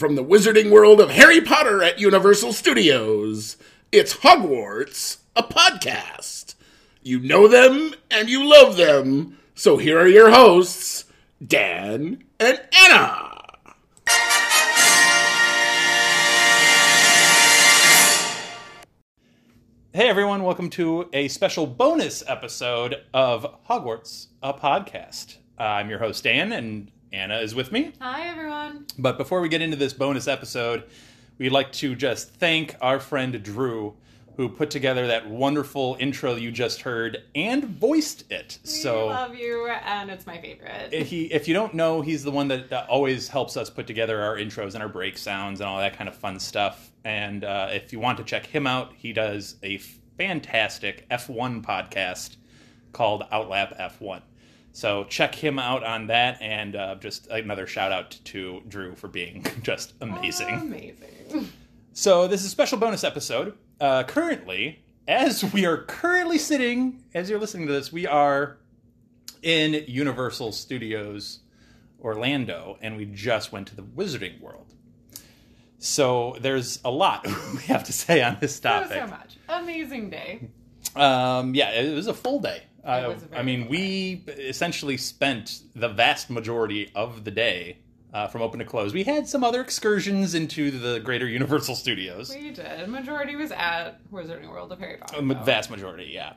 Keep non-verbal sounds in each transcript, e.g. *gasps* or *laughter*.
from the wizarding world of Harry Potter at Universal Studios. It's Hogwarts, a podcast. You know them and you love them. So here are your hosts, Dan and Anna. Hey everyone, welcome to a special bonus episode of Hogwarts, a podcast. I'm your host, Dan, and Anna is with me. Hi, everyone. But before we get into this bonus episode, we'd like to just thank our friend Drew, who put together that wonderful intro you just heard and voiced it. We so love you, and it's my favorite. if he, if you don't know, he's the one that always helps us put together our intros and our break sounds and all that kind of fun stuff. And uh, if you want to check him out, he does a fantastic F1 podcast called Outlap F1. So check him out on that, and uh, just another shout out to Drew for being *laughs* just amazing. Amazing. So this is a special bonus episode. Uh, currently, as we are currently sitting, as you're listening to this, we are in Universal Studios Orlando, and we just went to the Wizarding World. So there's a lot *laughs* we have to say on this topic. so much. Amazing day. Um, yeah, it was a full day. Uh, I mean, we essentially spent the vast majority of the day uh, from open to close. We had some other excursions into the greater Universal Studios. We did. Majority was at Wizarding World of Harry Potter. A m- though. vast majority, yeah.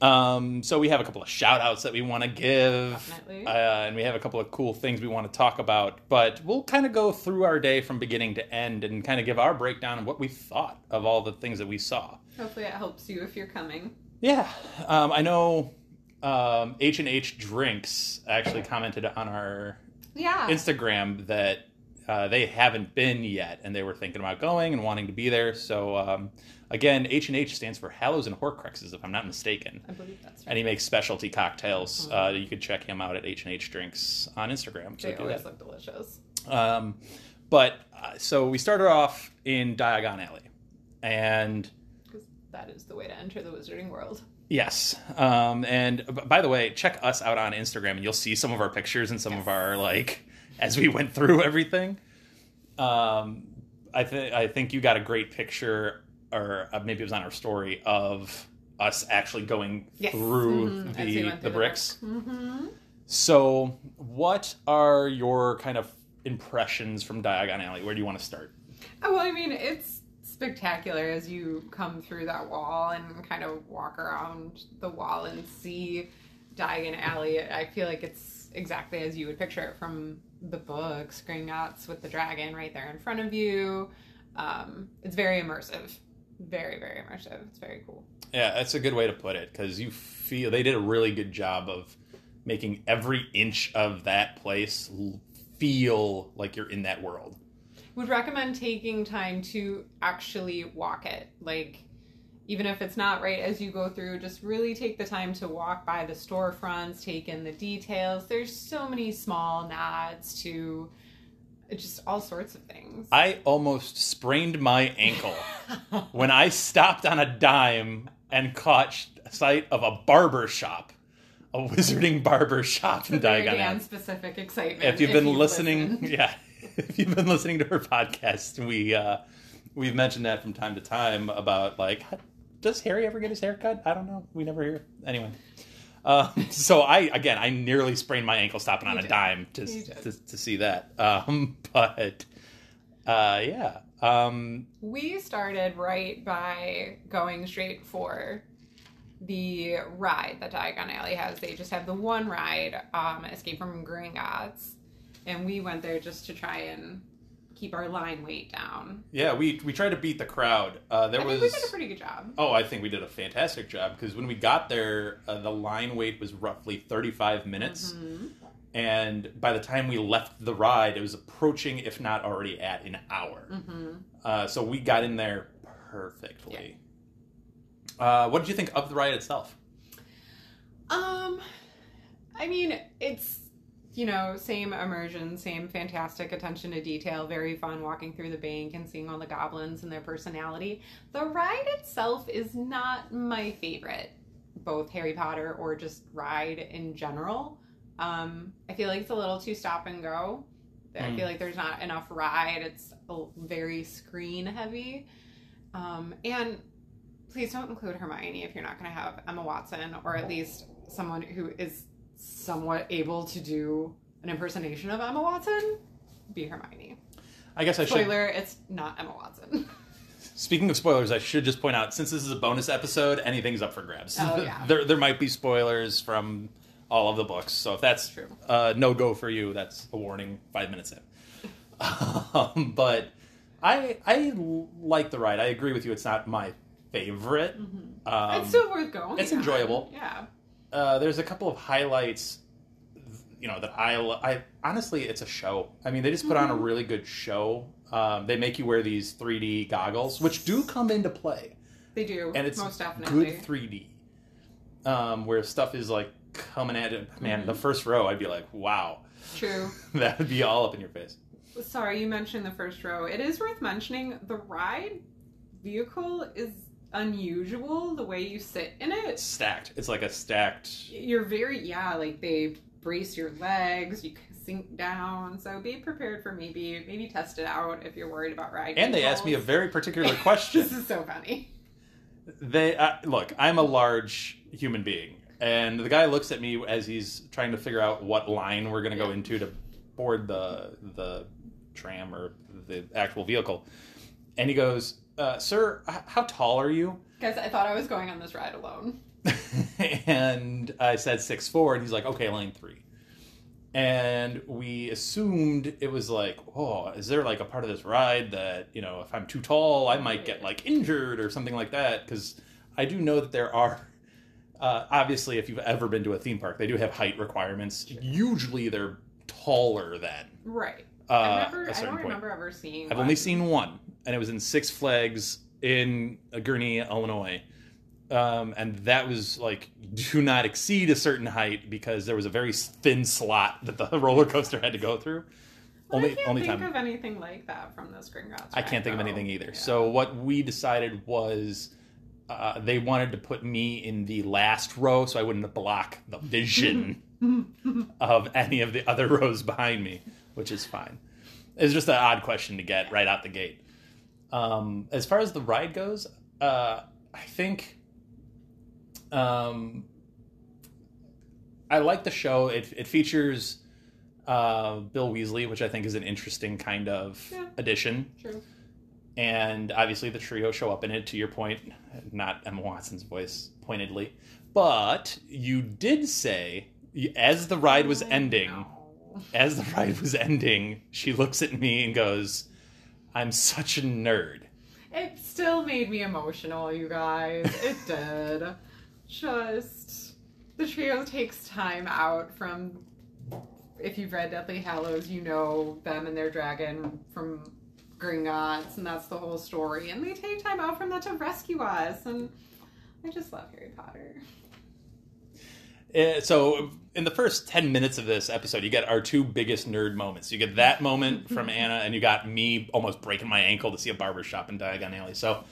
Um, so we have a couple of shout outs that we want to give. Definitely. Uh, and we have a couple of cool things we want to talk about. But we'll kind of go through our day from beginning to end and kind of give our breakdown of what we thought of all the things that we saw. Hopefully, it helps you if you're coming. Yeah, um, I know um, H and H Drinks actually commented on our Yeah. Instagram that uh, they haven't been yet, and they were thinking about going and wanting to be there. So um, again, H and H stands for Hallows and Horcruxes, if I'm not mistaken. I believe that's right. And he makes specialty cocktails. Uh, you could check him out at H and H Drinks on Instagram. So they always that. look delicious. Um, but uh, so we started off in Diagon Alley, and Because that is the way to enter the Wizarding World. Yes. Um, and by the way, check us out on Instagram and you'll see some of our pictures and some of our like as we went through everything. Um, I think I think you got a great picture, or uh, maybe it was on our story of us actually going Yes. through Mhm. The went the bricks. Mm-hmm. So, what are your kind of impressions from Diagon Alley? Where do you want to start? Oh, well, I mean, it's spectacular as you come through that wall and kind of walk around the wall and see Diagon Alley. I feel like it's exactly as you would picture it from the book, Screen Gringotts with the dragon right there in front of you. Um, it's very immersive. Very, very immersive. It's very cool. Yeah, that's a good way to put it because you feel they did a really good job of making every inch of that place feel like you're in that world. Would recommend taking time to actually walk it. Like, even if it's not right as you go through, just really take the time to walk by the storefronts, take in the details. There's so many small nods to just all sorts of things. I almost sprained my ankle when I stopped on a dime and caught sight of a barber shop, a wizarding barber shop in Diagon. Specific excitement. if you've been you've listening, listened. yeah, if you've been listening to her podcast, we uh, we've mentioned that from time to time about like, does Harry ever get his haircut? I don't know. We never hear. Anyway, um, so I again, I nearly sprained my ankle stopping on You a did. dime to, to to see that. Um, *laughs* but uh, yeah, um, We started right by going straight for the ride that Diagon Alley has. They just have the one ride, um, Escape from Gringotts, and we went there just to try and keep our line wait down. yeah, we we tried to beat the crowd. Uh, there I was. think we did a pretty good job. Oh, I think we did a fantastic job because when we got there, uh, the line wait was roughly 35 minutes. Mhm. And by the time we left the ride, it was approaching, if not already at, an hour. Mhm. Uh, so we got in there perfectly. Uh, what did you think of the ride itself? Um, I mean, it's you know, same immersion, same fantastic attention to detail, very fun walking through the bank and seeing all the goblins and their personality. The ride itself is not my favorite, both Harry Potter or just ride in general. Um, I feel like it's a little too stop and go. I feel like there's not enough ride. It's very screen heavy. Um, and please don't include Hermione if you're not going to have Emma Watson or at least someone who is somewhat able to do an impersonation of Emma Watson. Be Hermione. I guess I should. Spoiler: It's not Emma Watson. *laughs* Speaking of spoilers, I should just point out since this is a bonus episode, anything's up for grabs. Oh, *laughs* yeah. there there might be spoilers from all of the books. So if that's True. uh, no go for you, that's a warning. Five minutes in. *laughs* um, but I I like the ride. I agree with you. It's not my favorite. Um, it's still worth going. it's enjoyable. Yeah. Uh, there's a couple of highlights you know that I, I honestly it's a show i mean they just put on a Mm-hmm. really good show um, they make you wear these 3d goggles which do come into play They do. and it's most definitely. good 3d um, where stuff is like coming at it man Mm-hmm. the first row i'd be like wow True. *laughs* that would be all up in your face Sorry, you mentioned the first row. It is worth mentioning the ride vehicle is unusual the way you sit in it. stacked it's like a stacked You're very yeah, like they brace your legs, you can sink down. So be prepared for maybe maybe test it out if you're worried about riding. and they asked me a very particular *laughs* question. this is so funny. they uh, look i'm a large human being and the guy looks at me as he's trying to figure out what line we're going to go into to board the the tram or the actual vehicle and he goes uh, sir h- how tall are you Guys, I thought I was going on this ride alone. *laughs* and i said six four and he's like okay lane three and we assumed it was like oh is there like a part of this ride that you know if i'm too tall i might get like injured or something like that because i do know that there are *laughs* uh, obviously if you've ever been to a theme park they do have height requirements usually they're taller than Right. uh, I never I don't point remember ever seeing I've one. only seen one, and it was in Six Flags in Gurnee, Illinois. Um, and that was like *laughs* do not exceed a certain height because there was a very thin slot that the *laughs* roller coaster had to go through. Only I can't only think time of anything like that from this Gringotts. I can't think of anything either. Yeah. So what we decided was uh, they wanted to put me in the last row so I wouldn't block the *laughs* vision of any of the other rows behind me, which is fine. It's just an odd question to get right out the gate. Um, as far as the ride goes, uh, I think um, I like the show. It, it features uh, Bill Weasley, which I think is an interesting kind of Yeah. addition True. and obviously the trio show up in it to your point not emma watson's voice pointedly but you did say as the ride was ending as the ride was ending she looks at me and goes i'm such a nerd It still made me emotional, you guys. It *laughs* did. Just the trio takes time out from. If you've read Deathly Hallows, you know them and their dragon from Gringotts, and that's the whole story. And they take time out from that to rescue us, and I just love Harry Potter. Uh, so in the first 10 minutes of this episode you get our two biggest nerd moments you get that moment from *laughs* anna and you got me almost breaking my ankle to see a barber shop in diagon alley so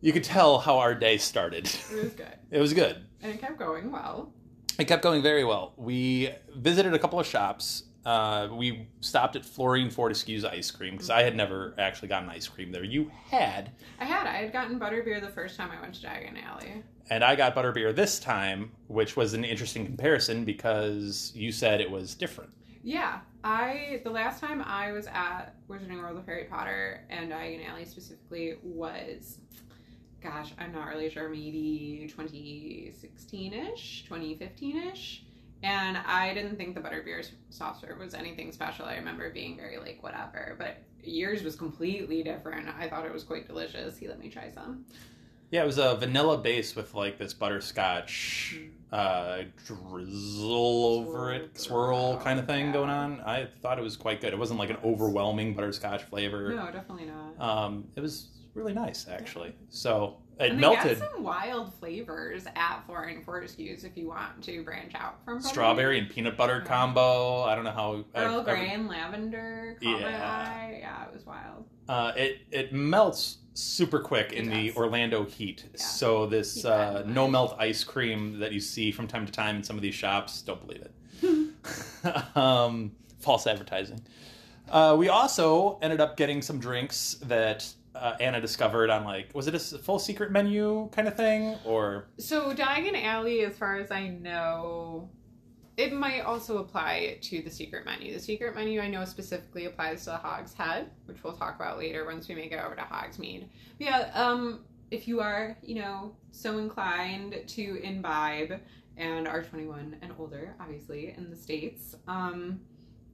you could tell how our day started It was good, *laughs* it was good and it kept going well. It kept going very well. We visited a couple of shops. Uh, we stopped at Florean Fortescue's ice cream because I had never actually gotten ice cream there. You had, I had I had gotten butterbeer the first time I went to Diagon Alley. and I got butterbeer this time, which was an interesting comparison because you said it was different. Yeah, I the last time I was at Wizarding World of Harry Potter and Diagon Alley specifically was, gosh, I'm not really sure, maybe 2016ish, 2015ish, and I didn't think the butterbeer soft serve was anything special. I remember being very like whatever, but yours was completely different. I thought it was quite delicious. He let me try some. Yeah, it was a vanilla base with like this butterscotch uh, drizzle over it, swirl kind of thing Yeah. going on. I thought it was quite good. It wasn't like an overwhelming butterscotch flavor. No, definitely not. Um, it was really nice actually. So it and melted. Some wild flavors at Florean Fortescue's if you want to branch out from. Strawberry and peanut butter combo. I don't know how. Earl I've- Grey and lavender Yeah. eye. Yeah, it was wild. Uh, it it melts super quick in It the. Orlando heat. Yeah. So this uh, no melt ice cream that you see from time to time in some of these shops, don't believe it. *laughs* um, false advertising. Uh, we also ended up getting some drinks that uh, Anna discovered on like was it a full secret menu kind of thing or So Diagon Alley, as far as I know, it might also apply to the secret menu. The secret menu I know specifically applies to the Hog's Head, which we'll talk about later once we make it over to Hogsmeade. But yeah, um, if you are, you know, so inclined to imbibe and are 21 and older, obviously, in the States, um,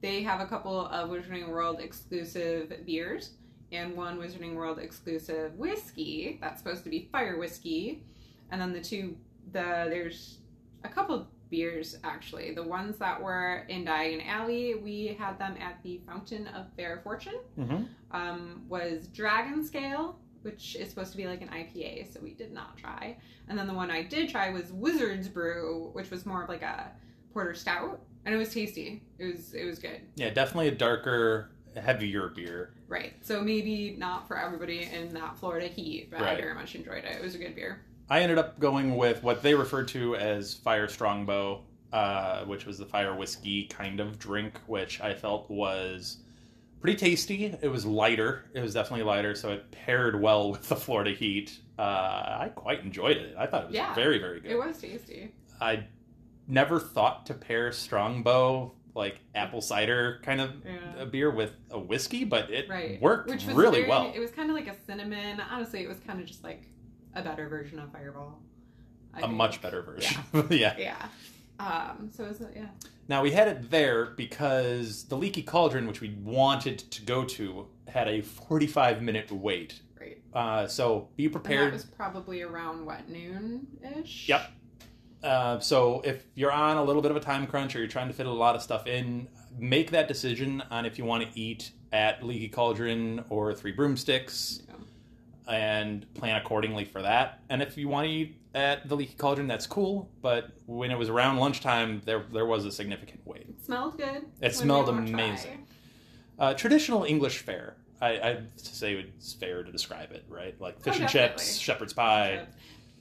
they have a couple of Wizarding World exclusive beers and one Wizarding World exclusive whiskey that's supposed to be fire whiskey. And then the two, the there's a couple beers actually. The ones that were in Diagon Alley, we had them at the Fountain of Fair Fortune. Mhm. Um, was Dragon Scale, which is supposed to be like an IPA, so we did not try. And then the one I did try was Wizard's Brew, which was more of like a porter stout, and it was tasty. It was it was good. yeah definitely a darker heavier beer Right. So maybe not for everybody in that Florida heat, but I very much enjoyed it. It was a good beer. I ended up going with what they referred to as Fire Strongbow, uh, which was the fire whiskey kind of drink, which I felt was pretty tasty. It was lighter. It was definitely lighter, so it paired well *laughs* with the Florida heat. Uh, I quite enjoyed it. I thought it was Yeah. very, very good. It was tasty. I never thought to pair Strongbow like apple cider kind of Yeah. a beer with a whiskey, but it Right. worked Which was really very- well. It was kind of like a cinnamon. Honestly, it was kind of just like a better version of Fireball. I A think. much better version. Yeah. *laughs* Yeah. Um. So it was yeah. Now we had it there because the Leaky Cauldron, which we wanted to go to, had a 45 minute wait. Great. Uh, so be And that was probably around what noon ish. Yep. Uh, so if you're on a little bit of a time crunch or you're trying to fit a lot of stuff in, make that decision on if you want to eat at Leaky Cauldron or Three Broomsticks Yeah. and plan accordingly for that. And if you want to eat at the Leaky Cauldron, that's cool. But when it was around lunchtime, there there was a significant wait. It smelled good. It smelled we were try. amazing. Uh, traditional English fare. I, I'd say it's fair to describe it, right? Like fish Oh, and definitely. chips, shepherd's pie.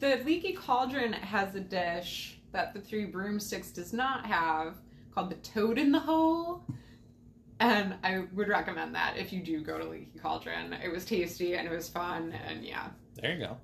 The Leaky Cauldron has a dish that the Three Broomsticks does not have called the Toad in the Hole. And I would recommend that if you do go to Leaky Cauldron. It was tasty and it was fun, and yeah. There you go.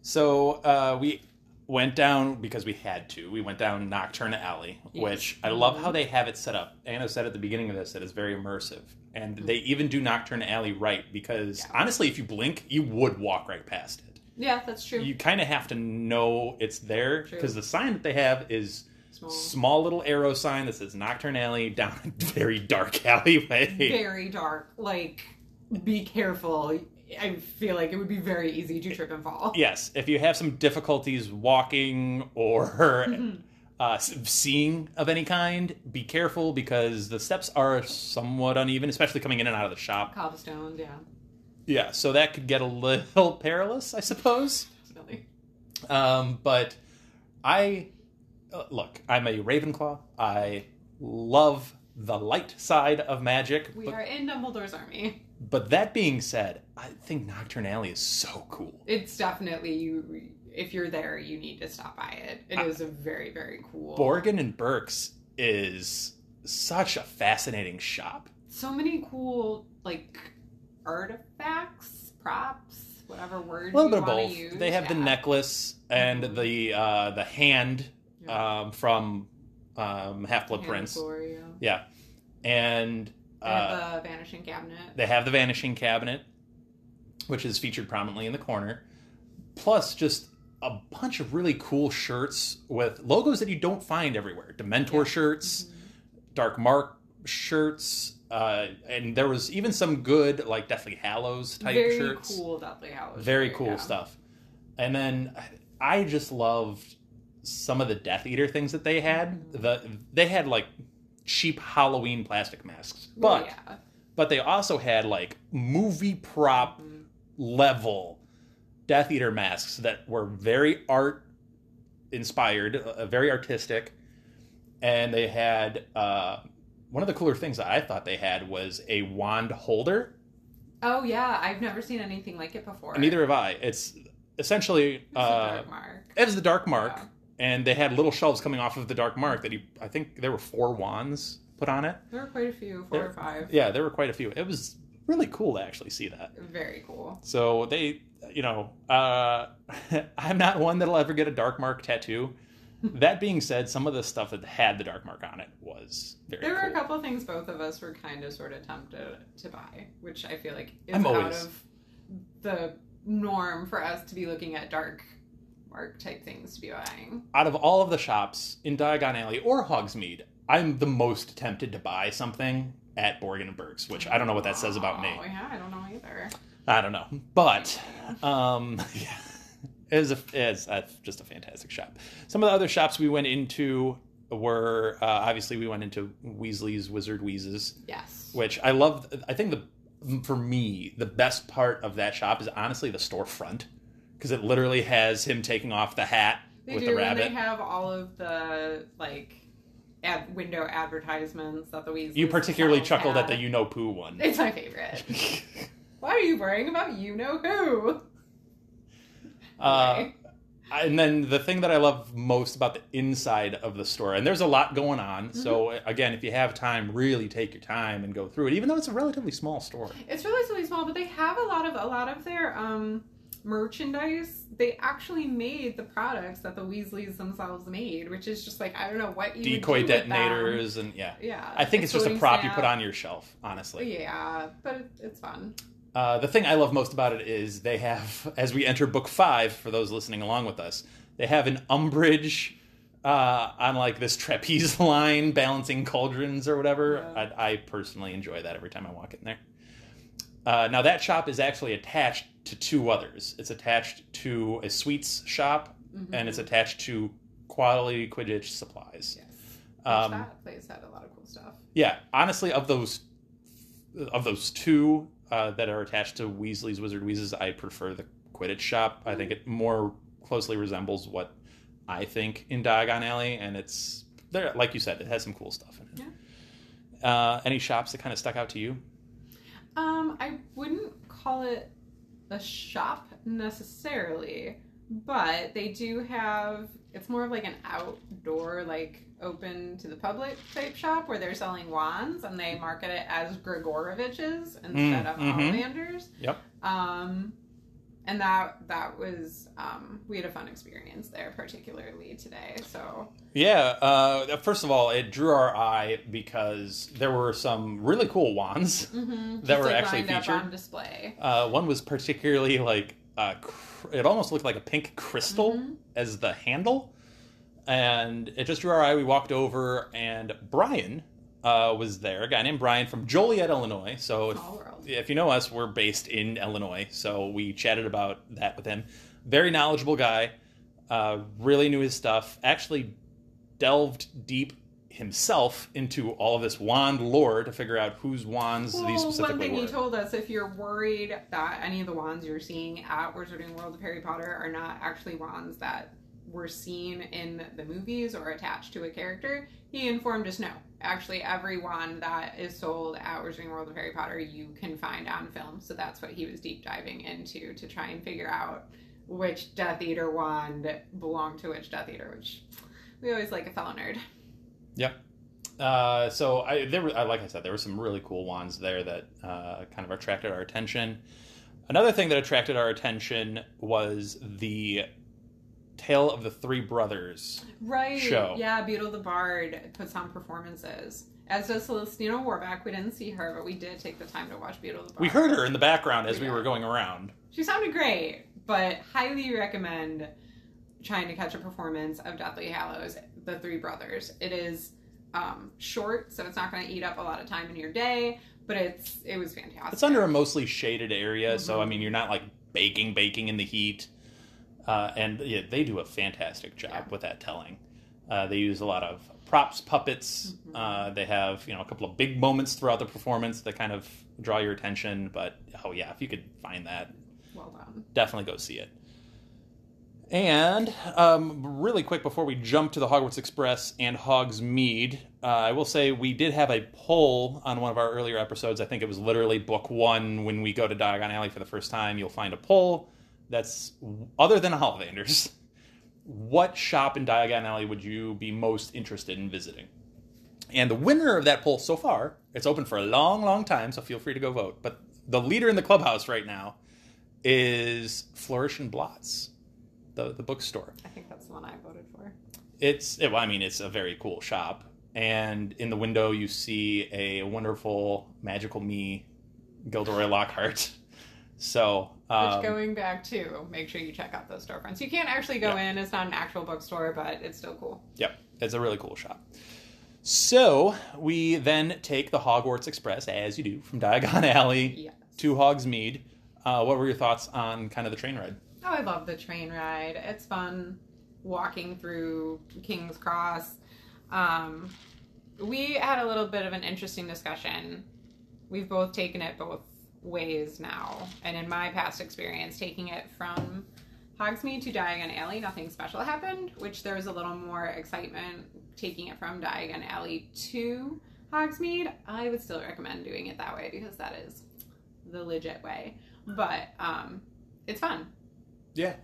So uh, we went down because we had to. We went down Knockturn Alley, Yes. which I love how they have it set up. Anna said at the beginning of this that it's very immersive, and they even do Knockturn Alley right because Yeah. honestly, if you blink, you would walk right past it. Yeah, that's true. You kind of have to know it's there because the sign that they have is Small. small little arrow sign that says Knockturn Alley down a *laughs* very dark alleyway. Very dark. Like, be careful. I feel like it would be very easy to trip and fall. yes, if you have some difficulties walking or *laughs* uh, *laughs* seeing of any kind, be careful because the steps are somewhat uneven, especially coming in and out of the shop. Cobblestones, yeah. Yeah, so that could get a little *laughs* perilous, I suppose. Definitely. Um, but I uh, look, I'm a Ravenclaw. I love the light side of magic. We but, are in Dumbledore's army. but that being said, I think Knockturn Alley is so cool. It's definitely you. If you're there, you need to stop by it. It I- is a very, very cool. Borgin and Burkes is such a fascinating shop. So many cool like artifacts, props, whatever word A little you bit of both. use. They have the necklace and Mhm. the uh, the hand Yeah. um, from um, Half Blood Prince. Glory, yeah. Yeah, and They uh, have the vanishing cabinet. they have the Vanishing Cabinet, which is featured prominently in the corner. Plus, just a bunch of really cool shirts with logos that you don't find everywhere. Dementor Yeah. shirts, Mhm. Dark Mark shirts, uh, and there was even some good like Deathly Hallows type very shirts. cool Deathly Hallows. Very shirt, cool yeah. stuff. And then I just loved some of the Death Eater things that they had. Mhm. The they had like cheap Halloween plastic masks, Well, but yeah. but they also had like movie prop Mhm. level Death Eater masks that were very art inspired, uh, very artistic, and they had uh, one of the cooler things that I thought they had was a wand holder. Oh yeah, I've never seen anything like it before. Neither have I. It's essentially It's uh, dark mark. it was the dark mark, Yeah. and they had little shelves coming off of the dark mark that you. I think there were four wands put on it. There were quite a few, four There- or five. Yeah, there were quite a few. It was really cool to actually see that. Very cool. So they, you know, uh, *laughs* I'm not one that'll ever get a dark mark tattoo. That being said, some of the stuff that had the dark mark on it was very There were cool. a couple things both of us were kind of sort of tempted to buy, which I feel like is I'm out always- of the norm for us to be looking at dark mark type things to be buying. Out of all of the shops in Diagon Alley or Hogsmeade, I'm the most tempted to buy something at Borgin and Burke's, which I don't know what that says about me. Oh yeah, I don't know either. I don't know, but um, *laughs* yeah, was, a, it's a, just a fantastic shop. Some of the other shops we went into were uh, obviously we went into Weasley's Wizard Wheezes, Yes. which I love. I think the for me the best part of that shop is honestly the storefront because it literally has him taking off the hat They with do, the and they have all of the like ad- window advertisements that the Weasleys. You particularly chuckled at the you know poo one. It's my favorite. *laughs* Why are you worrying about you know who? Uh, and then the thing that I love most about the inside of the store, and there's a lot going on. So Mm-hmm. again, if you have time, really take your time and go through it, even though it's a relatively small store. It's relatively small, but they have a lot of a lot of their um merchandise. They actually made the products that the Weasleys themselves made, which is just like I don't know what you would Decoy do with them. detonators and yeah. Yeah, I think it's just a prop you put on your shelf, honestly. Yeah, but it's fun. Uh, the thing I love most about it is they have, *laughs* as we enter book five, for those listening along with us, they have an Umbridge uh, on like this trapeze *laughs* line balancing cauldrons or whatever. Yeah. I, I personally enjoy that every time I walk in there. Uh, now that shop is actually attached to two others. It's attached to a sweets shop Mhm. and it's attached to quality Quidditch supplies. yes, Um, that place had a lot of cool stuff. Yeah, honestly, of those of those two uh, that are attached to Weasley's Wizard Wheezes, I prefer the Quidditch shop. I think it more closely resembles what I think in Diagon Alley, and it's there. Like you said, it has some cool stuff in it. Uh, any shops that kind of stuck out to you? Um, I wouldn't call it a shop necessarily, but they do have it's more of like an outdoor, like open to the public type shop where they're selling wands and they market it as Gregorovitch's instead of mhm. Ollivanders. Yep. Um and that that was um we had a fun experience there, particularly today. So Yeah. Uh, first of all, it drew our eye because there were some really cool wands. mm-hmm. That were actually lined up featured? on display. Uh, one was particularly like uh, it almost looked like a pink crystal Mhm. as the handle, and it just drew our eye. We walked over, and Brian uh, was there. A guy named Brian from Joliet, Illinois. So if, if you know us, we're based in Illinois. So we chatted about that with him. Very knowledgeable guy. Uh, really knew his stuff. Actually delved deep himself into all of this wand lore to figure out whose wands these Well, specifically one thing were. he told us if you're worried that any of the wands you're seeing at Wizarding World of Harry Potter are not actually wands that were seen in the movies or attached to a character, he informed us no. Actually, every wand that is sold at Wizarding World of Harry Potter you can find on film. So that's what he was deep diving into to try and figure out which Death Eater wand belonged to which Death Eater, which we always like a fellow nerd. Uh, so I there were uh, like I said there were some really cool wands there that uh, kind of attracted our attention. Another thing that attracted our attention was the Tale of the Three Brothers. Right. show. Yeah, Beedle the Bard puts on performances. As does Celestina Warbeck. We didn't see her, but we did take the time to watch Beedle the Bard. We heard her in the background as we were going around. She sounded great, but highly recommend trying to catch a performance of Deathly Hallows, The Three Brothers. It is um, short, so it's not going to eat up a lot of time in your day, but it's it was fantastic. It's under a mostly shaded area, so I mean you're not like baking, baking in the heat. Uh, and yeah, they do a fantastic job Yeah. with that telling. Uh, they use a lot of props, puppets. Mhm. Uh, they have you know a couple of big moments throughout the performance that kind of draw your attention. But oh yeah, if you could find that, well done. definitely go see it. And um, really quick before we jump to the Hogwarts Express and Hogsmeade, uh, I will say we did have a poll on one of our earlier episodes. I think it was literally book one when we go to Diagon Alley for the first time. You'll find a poll that's other than Ollivanders. *laughs* What shop in Diagon Alley would you be most interested in visiting? And the winner of that poll so far, it's open for a long, long time, so feel free to go vote. But the leader in the clubhouse right now is Flourish and Blotts, the the bookstore. I think that's the one I voted for. It's it, well, I mean, it's a very cool shop, and in the window you see a wonderful magical me, Gilderoy Lockhart. *laughs* So, um, Which going back to, make sure you check out those storefronts. You can't actually go Yeah. in; it's not an actual bookstore, but it's still cool. Yep, it's a really cool shop. So we then take the Hogwarts Express, as you do, from Diagon *laughs* Alley Yes. to Hogsmeade. Uh, what were your thoughts on kind of the train ride? Oh, I love the train ride. It's fun walking through King's Cross. Um, we had a little bit of an interesting discussion. We've both taken it both ways now. And in my past experience, taking it from Hogsmeade to Diagon Alley, nothing special happened, which there was a little more excitement taking it from Diagon Alley to Hogsmeade. I would still recommend doing it that way because that is the legit way. But um, it's fun. Yeah,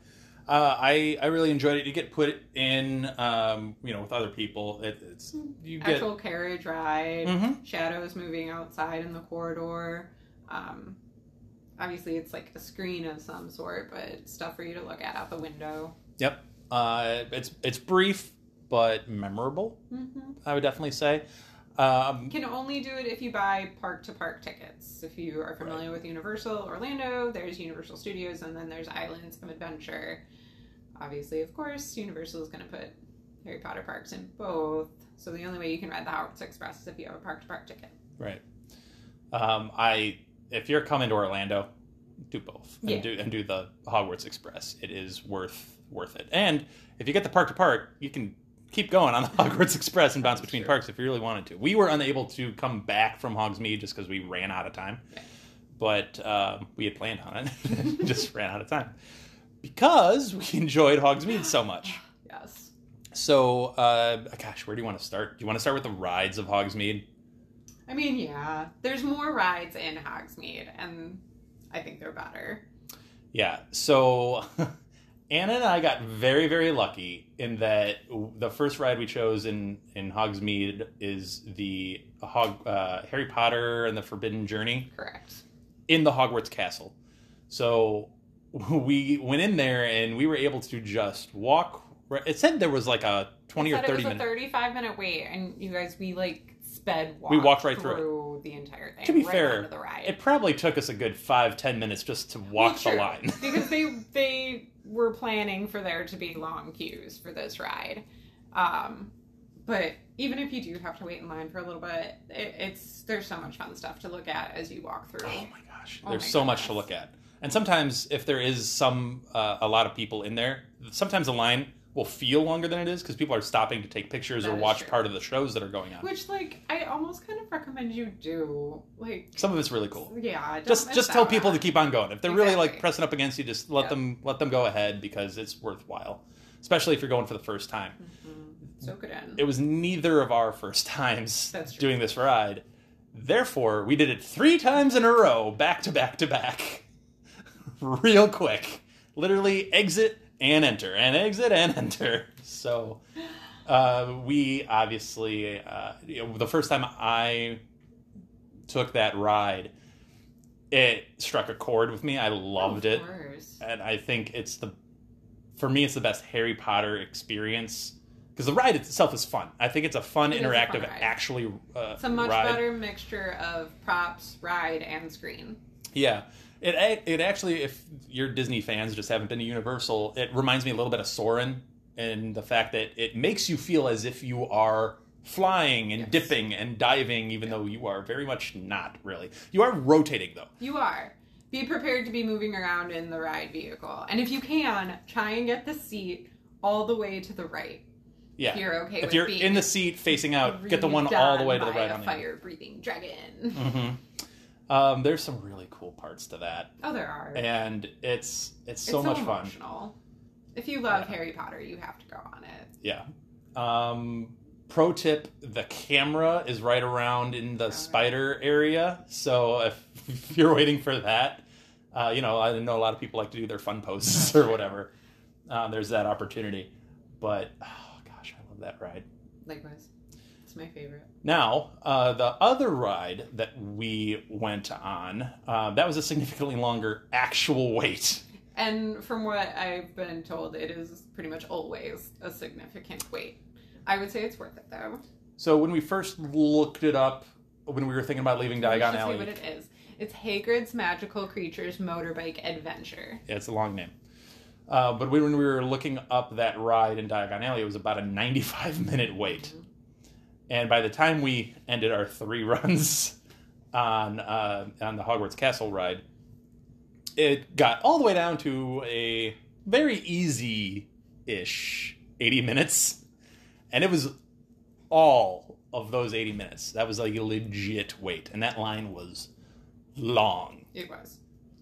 uh, I I really enjoyed it. You get put in, um, you know, with other people. It, it's you get actual carriage ride, Mhm. shadows moving outside in the corridor. Um, obviously, it's like a screen of some sort, but stuff for you to look at out the window. Yep. Uh, it's it's brief but memorable. Mm-hmm. I would definitely say. Um, You can only do it if you buy park to park tickets. If you are familiar with Universal Orlando, there's Universal Studios, and then there's Islands of Adventure. Obviously, of course, Universal is going to put Harry Potter parks in both. So the only way you can ride the Hogwarts Express is if you have a park to park ticket. Right. Um, I if you're coming to Orlando, do both and Yeah. do and do the Hogwarts Express. It is worth worth it. And if you get the park to park, you can keep going on the *laughs* Hogwarts Express and bounce between true. parks if you really wanted to. We were unable to come back from Hogsmeade just because we ran out of time, but um, we had planned on it. *laughs* just ran out of time because we *laughs* enjoyed Hogsmeade so much. *gasps* Yes. So, uh, gosh, where do you want to start? Do you want to start with the rides of Hogsmeade? I mean, yeah, there's more rides in Hogsmeade, and I think they're better. Yeah. So Anna and I got very, very lucky in that the first ride we chose in in Hogsmeade is the Hog, uh, Harry Potter and the Forbidden Journey Correct. in the Hogwarts Castle. So *laughs* we went in there and we were able to just walk. It said there was like a twenty or thirty was a minute. 35 minute wait, and you guys, we like sped walk We walked right through through the entire thing. To be right fair, the ride. It probably took us a good five ten minutes just to walk the Well, true, line. *laughs* because they they were planning for there to be long queues for this ride. Um, but even if you do have to wait in line for a little bit, it, it's there's so much fun stuff to look at as you walk through. Oh my gosh, Oh there's my so much to look at. And sometimes, if there is some uh, a lot of people in there, sometimes the line will feel longer than it is because people are stopping to take pictures That or watch true. part of the shows that are going on. Which like I almost kind of recommend you do. Like Some of it's really cool. yeah, Just just tell people to keep on going. If they're really like pressing up against you, just let Yeah. them let them go ahead because it's worthwhile. Especially if you're going for the first time. Mhm. Soak it in. It was neither of our first *laughs* times doing this ride. Therefore, we did it three times in a row, back to back to back. *laughs* Real quick. Literally exit and enter, and exit and *laughs* enter. So, uh, we obviously, uh, you know, the first time I took that ride, it struck a chord with me. I loved it and I think it's the for me it's the best Harry Potter experience because the ride itself is fun. I think it's a fun, It is a fun interactive, ride. actually uh, It's a much ride. better mixture of props, ride, and screen. Yeah, it it actually, if you're Disney fans just haven't been to Universal, it reminds me a little bit of Soarin' and the fact that it makes you feel as if you are flying and Yes. dipping and diving, even though you are very much not really. You are rotating though. You are. Be prepared to be moving around in the ride vehicle. And if you can, try and get the seat all the way to the right. Yeah. If you're okay if you're in the seat facing out, get the one all the way to the right on the fire breathing dragon. hmm Um, there's some really cool parts to that, Oh, there are. and it's it's so it's much so fun. If you love Yeah. Harry Potter, you have to go on it. Yeah. Um, pro tip: the camera is right around in the spider area, so if, *laughs* if you're waiting for that, uh, you know, I know a lot of people like to do their fun poses or *laughs* whatever. Um, there's that opportunity, but oh gosh, I love that ride. Likewise. It's my favorite. Now, uh, the other ride that we went on, uh, that was a significantly longer actual wait. And from what I've been told, it is pretty much always a significant wait. I would say it's worth it though. So when we first looked it up, when we were thinking about leaving Diagon Alley, what it is. It's Hagrid's Magical Creatures Motorbike Adventure. Yeah, it's a long name. Uh, but when we were looking up that ride in Diagon Alley, it was about a 95 minute wait. And by the time we ended our three *laughs* runs on uh, on the Hogwarts Castle ride, it got all the way down to a very easy ish 80 minutes. And it was all of those 80 minutes. That was like a legit wait. And that line was long. It was.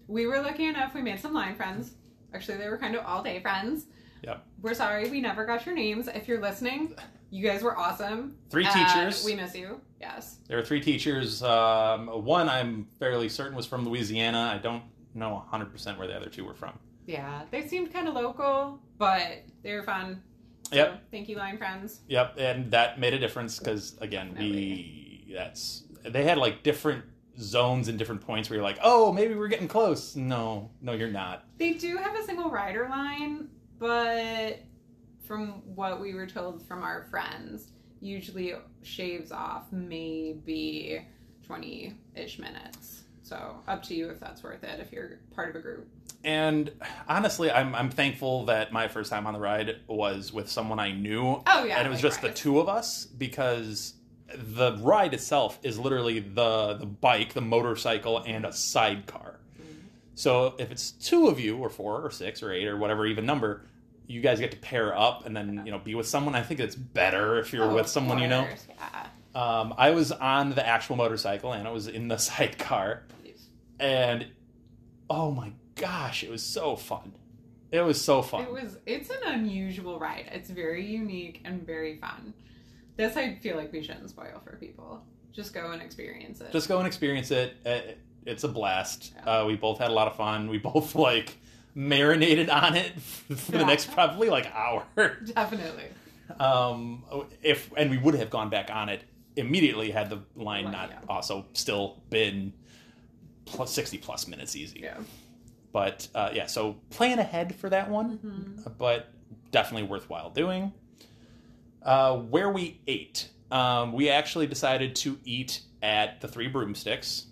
We were lucky enough. We made some line friends. Actually, they were kind of all day friends. Yep. We're sorry we never got your names. If you're listening, you guys were awesome. Three and teachers. We miss you. Yes. There were three teachers. Um, one I'm fairly certain was from Louisiana. I don't know 100% where the other two were from. Yeah, they seemed kind of local, but they were fun. So, Yep. Thank you, line friends. Yep, and that made a difference because again, we that's they had like different zones and different points where you're like, oh, maybe we're getting close. No, no, you're not. They do have a single rider line, but from what we were told from our friends, usually shaves off maybe 20 ish minutes. So up to you if that's worth it if you're part of a group. And honestly, I'm I'm thankful that my first time on the ride was with someone I knew, Oh, yeah. and it was just the two of us because the ride itself is literally the the bike, the motorcycle, and a sidecar. Mm-hmm. So if it's two of you, or four, or six, or eight, or whatever even number, you guys get to pair up and then you know be with someone. I think it's better if you're Oh, with someone you know. Yeah. Um, I was on the actual motorcycle and I was in the *laughs* sidecar, and oh my gosh, it was so fun. It was so fun. It was. It's an unusual ride. It's very unique and very fun. This I feel like we shouldn't spoil for people. Just go and experience it. Just go and experience it. It's a blast. Yeah. Uh, we both had a lot of fun. We both *laughs* like marinated on it *laughs* for the next probably like hour. *laughs* definitely. Um, if and we would have gone back on it immediately had the line Right, not yeah. also still been plus sixty plus minutes easy. Yeah. But uh, yeah, so plan ahead for that one, Mhm. but definitely worthwhile doing. Uh, where we ate, um, we actually decided to eat at the Three Broomsticks,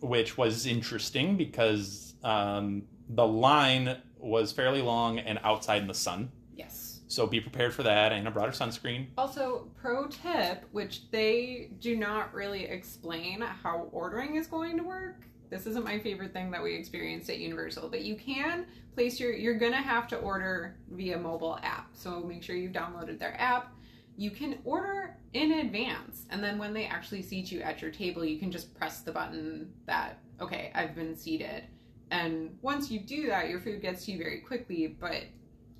which was interesting because um, the line was fairly long and outside in the sun. Yes. So be prepared for that and a broader sunscreen. Also, pro tip, which they do not really explain how ordering is going to work. This isn't my favorite thing that we experienced at Universal, but you can place your you're to have to order via mobile app. So make sure you've downloaded their app. You can order in advance, and then when they actually seat you at your table, you can just press the button that okay, I've been seated. And once you do that, your food gets to you very quickly, but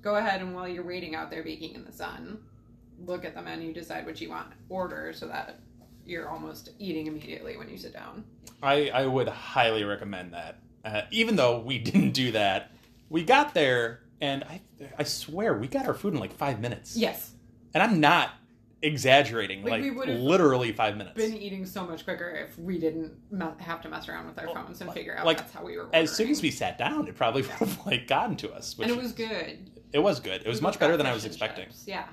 go ahead and while you're waiting out there baking in the sun, look at the menu, decide what you want, order so that you're almost eating immediately when you sit down. I, I would highly recommend that. Uh, even though we *laughs* didn't do that, we got there and I I swear we got our food in like five minutes. Yes. And I'm not exaggerating. Like, Like, literally five minutes. Been eating so much quicker if we didn't have to mess around with our Well, phones and figure out like, that's how we were ordering. as soon as we sat down, it probably *laughs* would have like gotten to us. Which and it was good. it was good. It was We much better than I was expecting. chips. Yeah.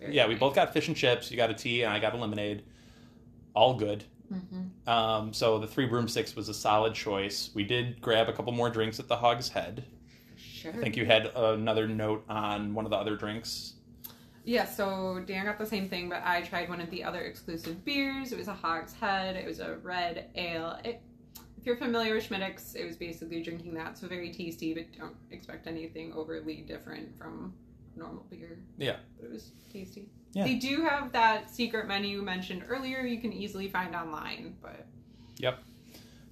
Very Yeah, we both got fish and chips. You got a tea, and I got a lemonade. All good. Mhm. Um, so the three broomsticks was a solid choice. We did grab a couple more drinks at the Hog's Head. Sure. I think you had another note on one of the other drinks. Yeah, so Dan got the same thing, but I tried one of the other exclusive beers. It was a Hog's Head. It was a red ale. It, if you're familiar with Smithwick's, it was basically drinking that. So very tasty, but don't expect anything overly different from normal beer. Yeah. But it was tasty. Yeah. They do have that secret menu mentioned earlier you can easily find online, but Yep.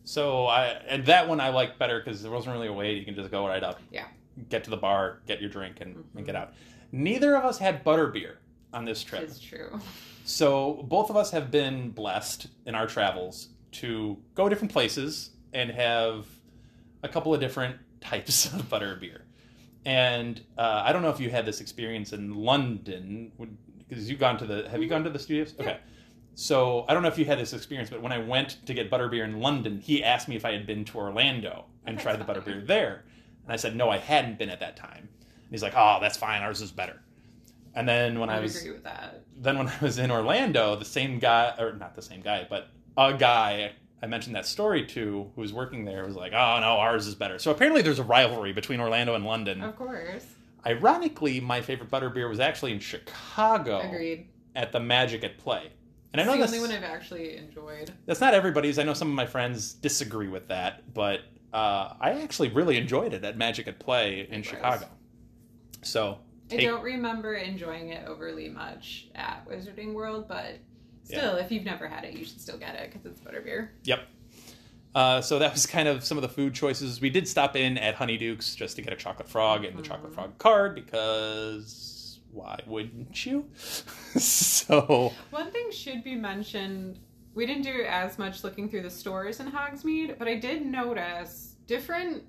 So I and that one I liked better because there wasn't really a wait. You can just go right up. Yeah. Get to the bar, get your drink, and, and Mhm. get out. Neither of us had butter beer on this trip. it's true. So both of us have been blessed in our travels to go different places and have a couple of different *laughs* types of butter beer. And uh, I don't know if you had this experience in London because you've gone to the. Have you gone to the studios? Yeah. Okay. So I don't know if you had this experience, but when I went to get butterbeer in London, he asked me if I had been to Orlando and That's tried the butterbeer there, and I said no, I hadn't been at that time. And he's like, "Oh, that's fine. Ours is better." And then when I I was agree with that. then when *laughs* I was in Orlando, the same guy, or not the same guy, but a guy I mentioned that story to who was working there was like, oh no, ours is better. So apparently there's a rivalry between Orlando and London. Of course. Ironically, my favorite butter beer was actually in Chicago Agreed. at the Magic at Play. And I know the that's, only one I've actually enjoyed. that's not everybody's. I know some of my friends disagree with that, but uh, I actually really enjoyed it at Magic at Play in Chicago. So I don't remember enjoying it overly much at Wizarding World, but still, if you've never had it, you should still get it because it's butterbeer. Yep. Uh, so that was kind of some of the food choices. We did stop in at Honeydukes just to get a chocolate frog and the chocolate frog card because why wouldn't you? *laughs* so One thing should be mentioned we didn't do as much looking through the stores in Hogsmeade, but I did notice different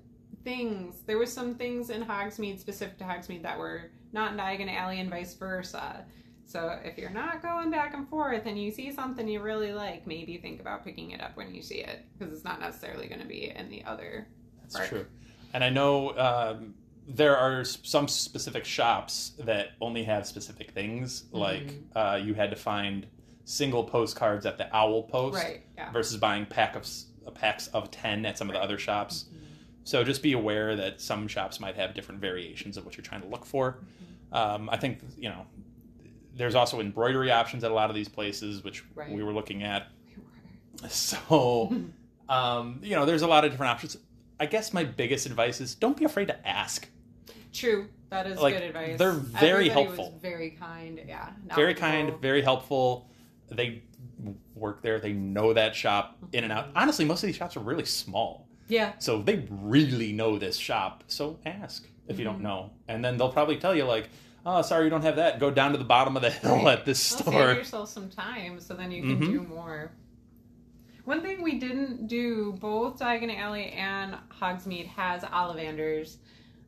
things. There was some things in Hogsmeade specific to Hogsmeade that were not in Diagon Alley and vice versa. So if you're not going back and forth and you see something you really like, maybe think about picking it up when you see it because it's not necessarily going to be in the other. that's Right. true. And I know um, there are some specific shops that only have specific things. Like uh, you had to find single postcards at the Owl Post Right. Yeah. versus buying pack of packs of ten at some of the other shops. So just be aware that some shops might have different variations of what you're trying to look for. Um, I think you know there's also embroidery options at a lot of these places, which Right. we were looking at. *laughs* So um, you know there's a lot of different options. I guess my biggest advice is don't be afraid to ask. True. That is Like, good advice. they're very Everybody helpful. Very kind. Yeah. Very kind, very helpful. They work there. They know that shop in and out. Honestly, most of these shops are really small. Yeah. So they really know this shop. So ask if you Mm-hmm. don't know. And then they'll probably tell you, like, oh, sorry, you don't have that. Go down to the bottom of the hill *laughs* at this Well, save store. yourself some time so then you can Mhm. do more. One thing we didn't do, both Diagon Alley and Hogsmeade has Ollivanders.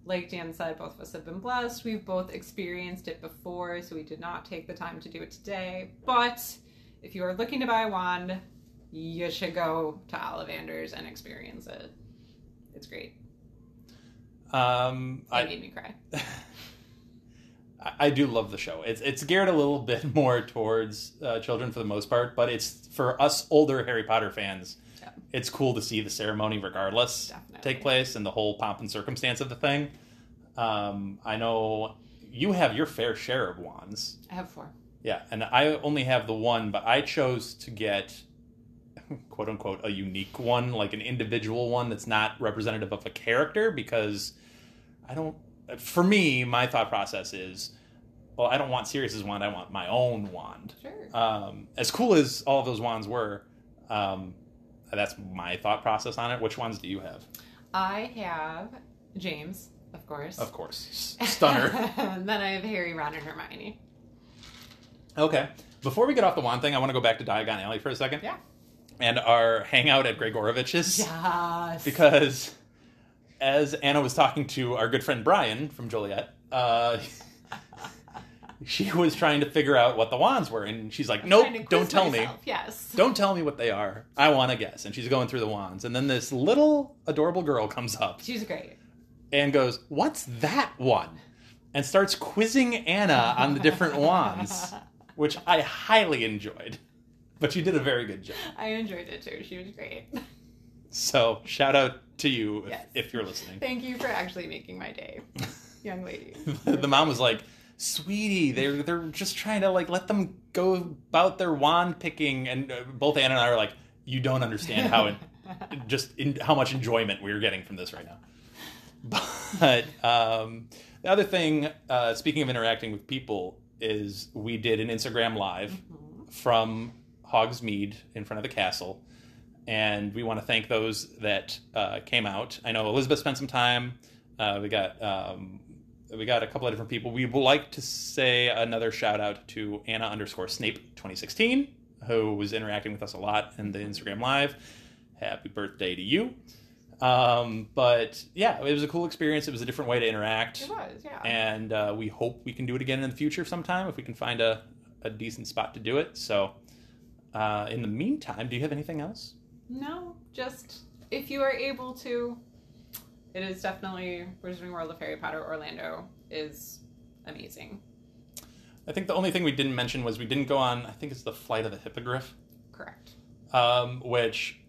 Like Dan said, both of us have been blessed. We've both experienced it before, so we did not take the time to do it today. But if you are looking to buy a wand, you should go to Ollivanders and experience it. It's great. Um, It I, made me cry. *laughs* I- do love the show. It's it's geared a little bit *laughs* more towards uh, children for the most part, but it's for us older Harry Potter fans. Yeah. It's cool to see the ceremony, regardless, Definitely. take place and the whole pomp and circumstance of the thing. Um, I know you have your fair share of wands. I have four. Yeah, and I only have the one, but I chose to get quote unquote a unique one, like an individual one that's not representative of a character because I don't for me, my thought process is well, I don't want Sirius's wand, I want my own wand. Sure. Um, as cool as all of those wands were, um, that's my thought process on it. Which ones do you have? I have James, of course. Of course. *laughs* Stunner. and then I have Harry, Ron, and Hermione. Okay. Before we get off the wand thing, I want to go back to Diagon Alley for a second. Yeah. And our hangout at Gregorovitch's. Yes. Because as Anna was talking to our good friend Brian from Joliet, uh, *laughs* she was trying to figure out what the wands were. And she's like, nope, don't tell me. Yes. Don't tell me what they are. I want to guess. And she's going through the wands. And then this little adorable girl comes up She's great. and goes, What's that one? And starts quizzing Anna on the different *laughs* wands, which I highly enjoyed. But you did a very good job. I enjoyed it too. She was great. So shout out to you if, Yes. if you're listening. Thank you for actually making my day, *laughs* young lady. the mom was like, "Sweetie, they're they're just trying to like let them go about their wand picking." And uh, both Anna and I are like, "You don't understand how it, *laughs* just in, how much enjoyment we're getting from this right now." But um, the other thing, uh, speaking of interacting with people, is we did an Instagram live from Hogsmeade in front of the castle. And we want to thank those that uh, came out. I know Elizabeth spent some time. Uh, we got um, we got a couple of different people. We would like to say another shout out to Anna underscore Snape 2016, who was interacting with us a lot in the Instagram live. Happy birthday to you! Um, but yeah, it was a cool experience. It was a different way to interact It was, yeah. and uh, we hope we can do it again in the future sometime if we can find a, a decent spot to do it. So Uh, in the meantime, do you have anything else? No, just if you are able to, it is definitely Wizarding World of Harry Potter Orlando is amazing. I think the only thing we didn't mention was we didn't go on. I think it's the Flight of the Hippogriff, Correct. um, which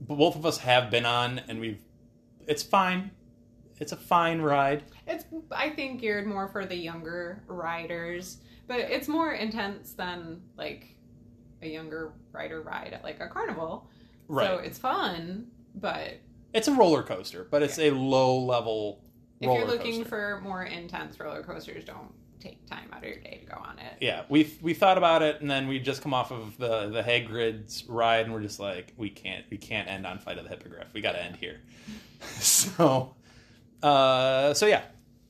both of us have been on, and we've. It's fine. It's a fine ride. It's I think geared more for the younger riders, but it's more intense than like a younger rider ride at like a carnival. Right. So it's fun, but It's a roller coaster, but it's a low level if you're looking coaster. for more intense roller coasters, don't take time out of your day to go on it. yeah, we we thought about it, and then we just come off of the the Hagrid's ride, and we're just like, we can't we can't end on Flight of the Hippogriff. We got to end here. *laughs* so, uh, so yeah.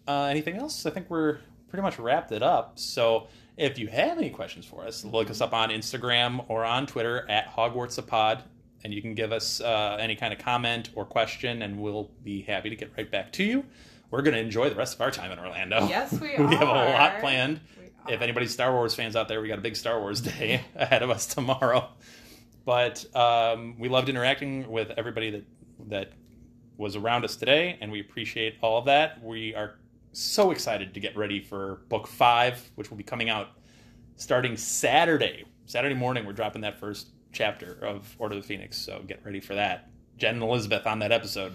Uh, anything else? I think we're pretty much wrapped it up. So, if you have any questions for us, look us up on Instagram or on Twitter at Hogwartsapod, and you can give us uh, any kind of comment or question, and we'll be happy to get right back to you. We're going to enjoy the rest of our time in Orlando. Yes, we are. *laughs* we have a lot planned. If anybody's Star Wars fans out there, we got a big Star Wars day *laughs* ahead of us tomorrow. But um, we loved interacting with everybody that that was around us today, and we appreciate all of that. We are so excited to get ready for book five, which will be coming out starting Saturday. Saturday morning, we're dropping that first chapter of Order of the Phoenix. So get ready for that. Jen and Elizabeth on that episode.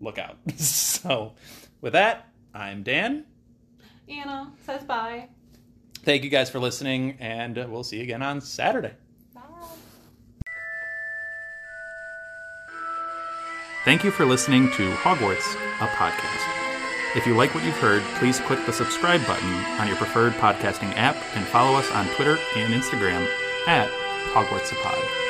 Look out. *laughs* so, with that, I'm Dan. Anna says bye. Thank you guys for listening, and uh, we'll see you again on Saturday. Bye. Thank you for listening to Hogwarts, a podcast. If you like what you've heard, please click the subscribe button on your preferred podcasting app and follow us on Twitter and Instagram at Hogwarts Pod.